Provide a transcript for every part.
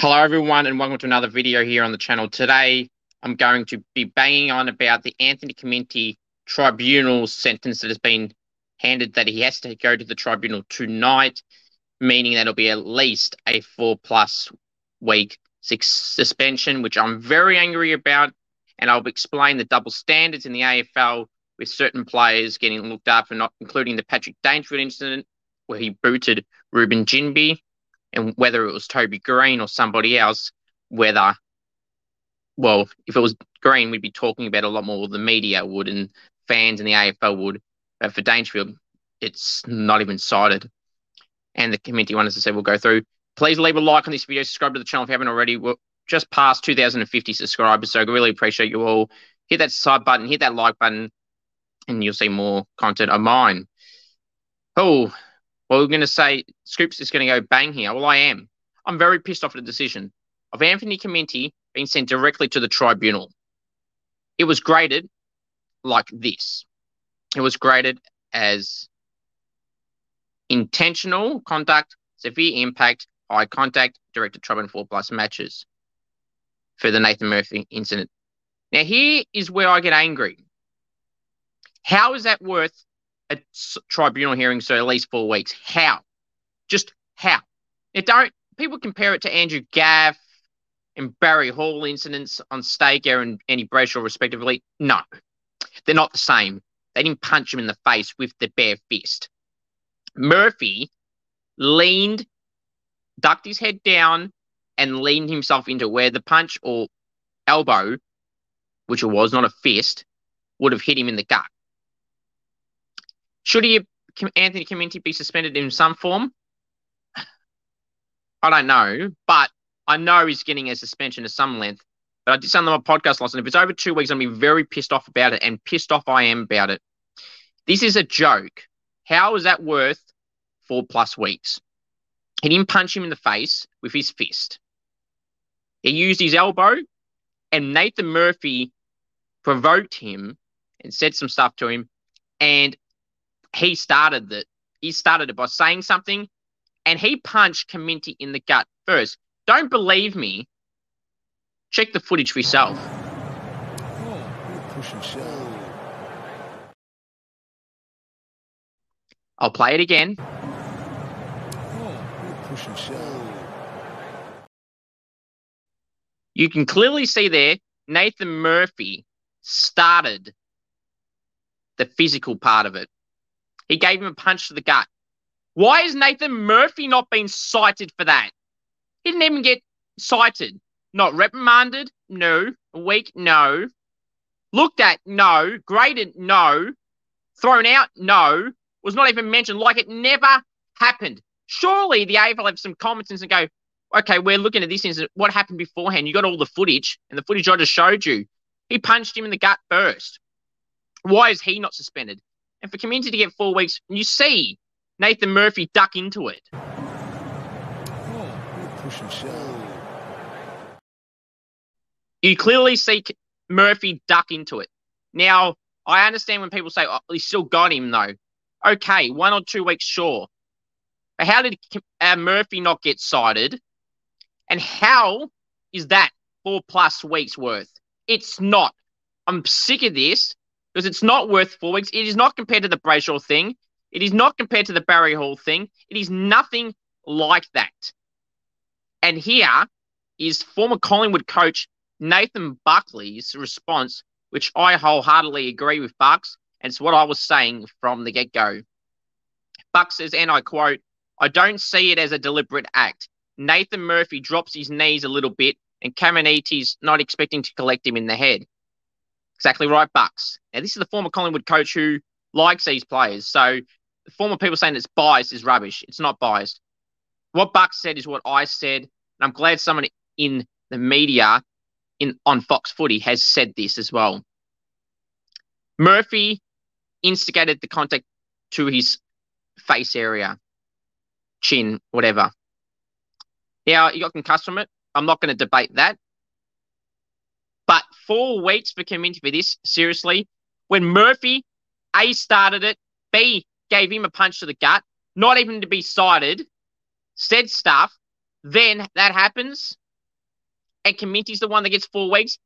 Hello, everyone, and welcome to another video here on the channel. Today, I'm going to be banging on about the Anthony Caminiti tribunal sentence that has been handed that he has to go to the tribunal tonight, meaning that it'll be at least a four plus week suspension, which I'm very angry about. And I'll explain the double standards in the AFL with certain players getting looked and not including the Patrick Dangerfield incident where he booted Reuben Ginbey and whether it was Toby Greene or somebody else, whether, well, if it was Greene, we'd be talking about a lot more the media would and fans in the AFL would. But for Dangerfield, it's not even cited. And the committee wanted to say we'll go through. Please leave a like on this video, subscribe to the channel if you haven't already. We're just past 2,050 subscribers, so I really appreciate you all. Hit that sub button, hit that like button, and you'll see more content of mine. Oh, well, we're going to say Scoops is going to go bang here. Well, I am. I'm very pissed off at the decision of Anthony Caminiti being sent directly to the tribunal. It was graded like this. It was graded as intentional conduct, severe impact, eye contact, directed tribunal four plus matches for the Nathan Murphy incident. Now, here is where I get angry. How is that worth a tribunal hearing, so at least four weeks. How? Just how? It don't. People compare it to Andrew Gaff and Barry Hall incidents on Staker and Andy Brayshaw, respectively. No, they're not the same. They didn't punch him in the face with the bare fist. Murphy leaned, ducked his head down, and leaned himself into where the punch or elbow, which it was, not a fist, would have hit him in the gut. Should he, Anthony Caminiti, be suspended in some form? I don't know, but I know he's getting a suspension of some length. But I did something on my podcast last night. If it's over two weeks, I'm gonna be very pissed off about it, and pissed off I am about it. This is a joke. How is that worth four plus weeks? He didn't punch him in the face with his fist. He used his elbow, and Nathan Murphy provoked him and said some stuff to him. And he started that. He started it by saying something, and he punched Caminiti in the gut first. Don't believe me? Check the footage for yourself. I'll play it again. You can clearly see there Nathan Murphy started the physical part of it. He gave him a punch to the gut. Why is Nathan Murphy not being cited for that? He didn't even get cited. Not reprimanded? No. Weak? No. Looked at? No. Graded? No. Thrown out? No. Was not even mentioned like it never happened. Surely the AFL have some common sense and go, okay, we're looking at this incident. What happened beforehand? You got all the footage, and the footage I just showed you. He punched him in the gut first. Why is he not suspended? And for Caminiti to get four weeks, you see Nathan Murphy duck into it. You clearly see Murphy duck into it. Now, I understand when people say, oh, still got him, though. Okay, one or two weeks, sure. But how did uh, Murphy not get cited? And how is that four plus weeks worth? It's not. I'm sick of this because it's not worth four weeks. It is not compared to the Brayshaw thing. It is not compared to the Barry Hall thing. It is nothing like that. And here is former Collingwood coach Nathan Buckley's response, which I wholeheartedly agree with Bucks. And it's what I was saying from the get go. Buck says, and I quote, I don't see it as a deliberate act. Nathan Murphy drops his knees a little bit, and Caminiti's not expecting to collect him in the head. Exactly right, Bucks. Now, this is the former Collingwood coach who likes these players. So, the former people saying it's biased is rubbish. It's not biased. What Bucks said is what I said. And I'm glad someone in the media in on Fox Footy has said this as well. Murphy instigated the contact to his face area, chin, whatever. Now, he got concussed from it. I'm not going to debate that. But four weeks for Caminiti for this, seriously. When Murphy, A, started it, B, gave him a punch to the gut, not even to be cited, said stuff, then that happens. and Caminiti's the one that gets four weeks.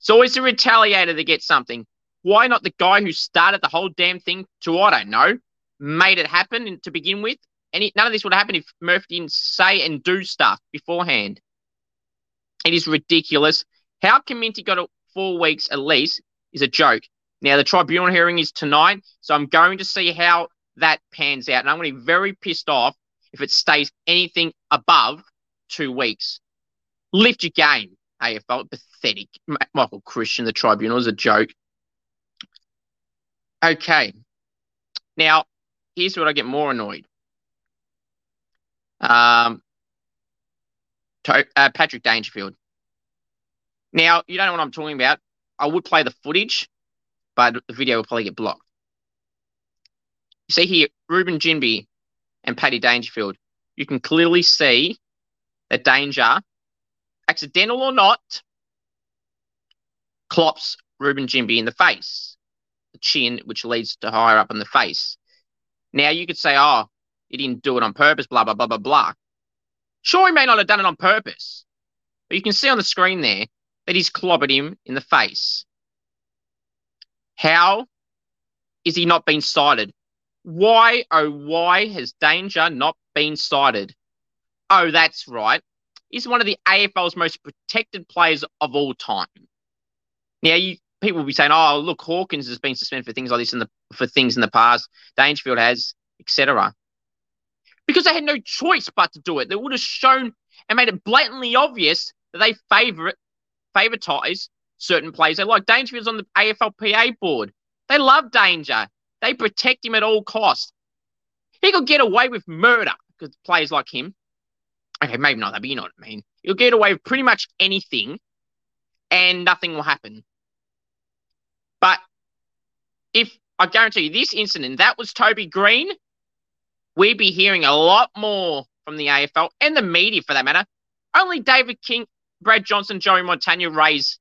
It's always the retaliator that gets something. Why not the guy who started the whole damn thing to, I don't know, made it happen to begin with? And none of this would happen if Murphy didn't say and do stuff beforehand. It is ridiculous. How Caminiti got four weeks at least is a joke. Now, the tribunal hearing is tonight, so I'm going to see how that pans out. And I'm going to be very pissed off if it stays anything above two weeks. Lift your game, AFL. Pathetic. Michael Christian, the tribunal is a joke. Okay. Now, here's what I get more annoyed. Um, to, uh, Patrick Dangerfield. Now, you don't know what I'm talking about. I would play the footage, but the video will probably get blocked. You see here, Reuben Ginbey and Paddy Dangerfield. You can clearly see that Danger, accidental or not, clops Reuben Ginbey in the face, the chin, which leads to higher up in the face. Now you could say, oh, he didn't do it on purpose, blah, blah, blah, blah, blah. Sure, he may not have done it on purpose, but you can see on the screen there that he's clobbered him in the face. How is he not being cited? Why, oh, why has Danger not been cited? Oh, that's right. He's one of the AFL's most protected players of all time. Now, you people will be saying, "Oh, look, Hawkins has been suspended for things like this in the for things in the past. Dangerfield has, etc." Because they had no choice but to do it. They would have shown and made it blatantly obvious that they favour favouritize certain players. They like Dangerfield's on the AFLPA board. They love Danger. They protect him at all costs. He could get away with murder because players like him. Okay, maybe not that, but you know what I mean. He'll get away with pretty much anything, and nothing will happen. But if I guarantee you this incident, that was Toby Greene, we'd be hearing a lot more from the AFL and the media for that matter. Only David King, Brad Johnson, Joey Montagna raised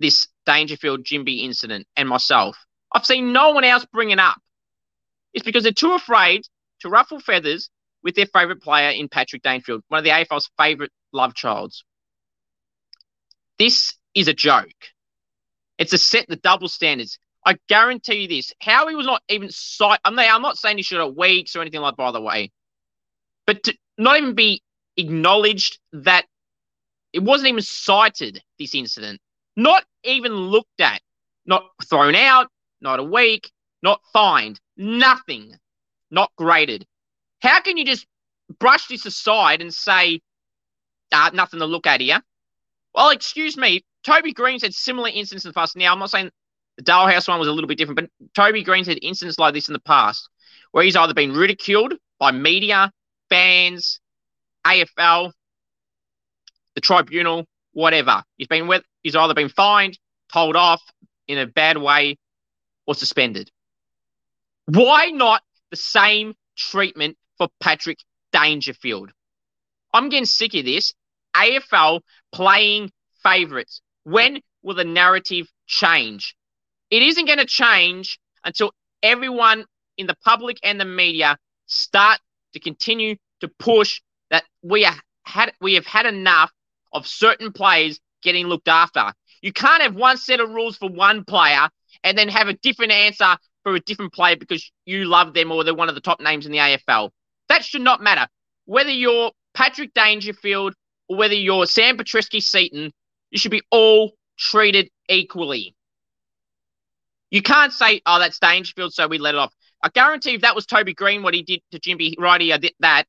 this Dangerfield Ginbey incident and myself. I've seen no one else bring it up. It's because they're too afraid to ruffle feathers with their favourite player in Patrick Dangerfield, one of the AFL's favourite love childs. This is a joke. It's a set the double standards. I guarantee you this. Howie was not even sight. I'm, I'm not saying he should have weeks or anything like. By the way, but to not even be acknowledged that it wasn't even cited. This incident, not even looked at, not thrown out, not a week, not fined, nothing, not graded. How can you just brush this aside and say, uh, nothing to look at here? Well, excuse me, Toby Greene's had similar incidents in the past. Now, I'm not saying the Dale one was a little bit different, but Toby Greene's had incidents like this in the past where he's either been ridiculed by media, fans, AFL, the tribunal, whatever. He's been with, he's either been fined, told off in a bad way, or suspended. Why not the same treatment for Patrick Dangerfield? I'm getting sick of this. AFL playing favourites. When will the narrative change? It isn't going to change until everyone in the public and the media start to continue to push that we are had we have had enough of certain players getting looked after. You can't have one set of rules for one player and then have a different answer for a different player because you love them or they're one of the top names in the AFL. That should not matter. Whether you're Patrick Dangerfield or whether you're Sam Petrevski-Seton, you should be all treated equally. You can't say, oh, that's Dangerfield, so we let it off. I guarantee if that was Toby Greene, what he did to Ginbey right here, that,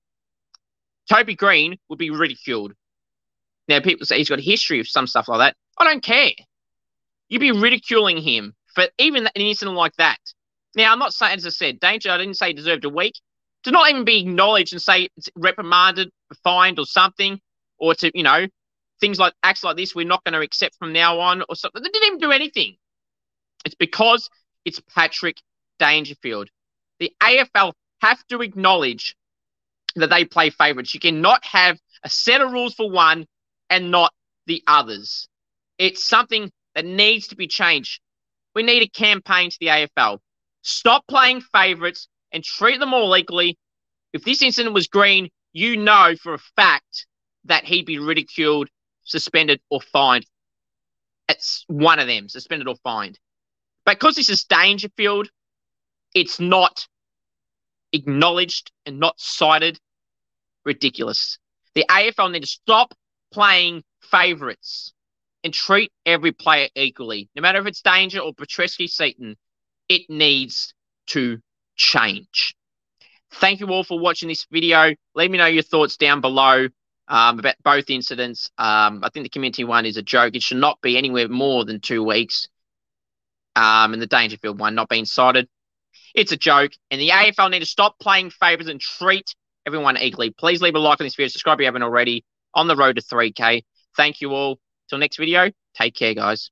Toby Greene would be ridiculed. Now, people say he's got a history of some stuff like that. I don't care. You'd be ridiculing him for even an incident like that. Now, I'm not saying, as I said, Danger, I didn't say he deserved a week. To not even be acknowledged and say it's reprimanded, fined, or something, or to, you know, things like acts like this, we're not going to accept from now on, or something. They didn't even do anything. It's because it's Patrick Dangerfield. The AFL have to acknowledge that they play favourites. You cannot have a set of rules for one and not the others. It's something that needs to be changed. We need a campaign to the AFL. Stop playing favourites and treat them all equally. If this incident was Greene, you know for a fact that he'd be ridiculed suspended or fined. It's one of them, suspended or fined. But because this is Dangerfield, it's not acknowledged and not cited. Ridiculous. The AFL need to stop playing favourites and treat every player equally. No matter if it's Danger or Petrevski-Seton, it needs to change. Thank you all for watching this video. Let me know your thoughts down below um, about both incidents. Um, I think the Caminiti one is a joke. It should not be anywhere more than two weeks. Um, and the Dangerfield one not being cited. It's a joke. And the AFL need to stop playing favourites and treat everyone equally. Please leave a like on this video. Subscribe if you haven't already. On the road to 3K. Thank you all. Till next video, take care, guys.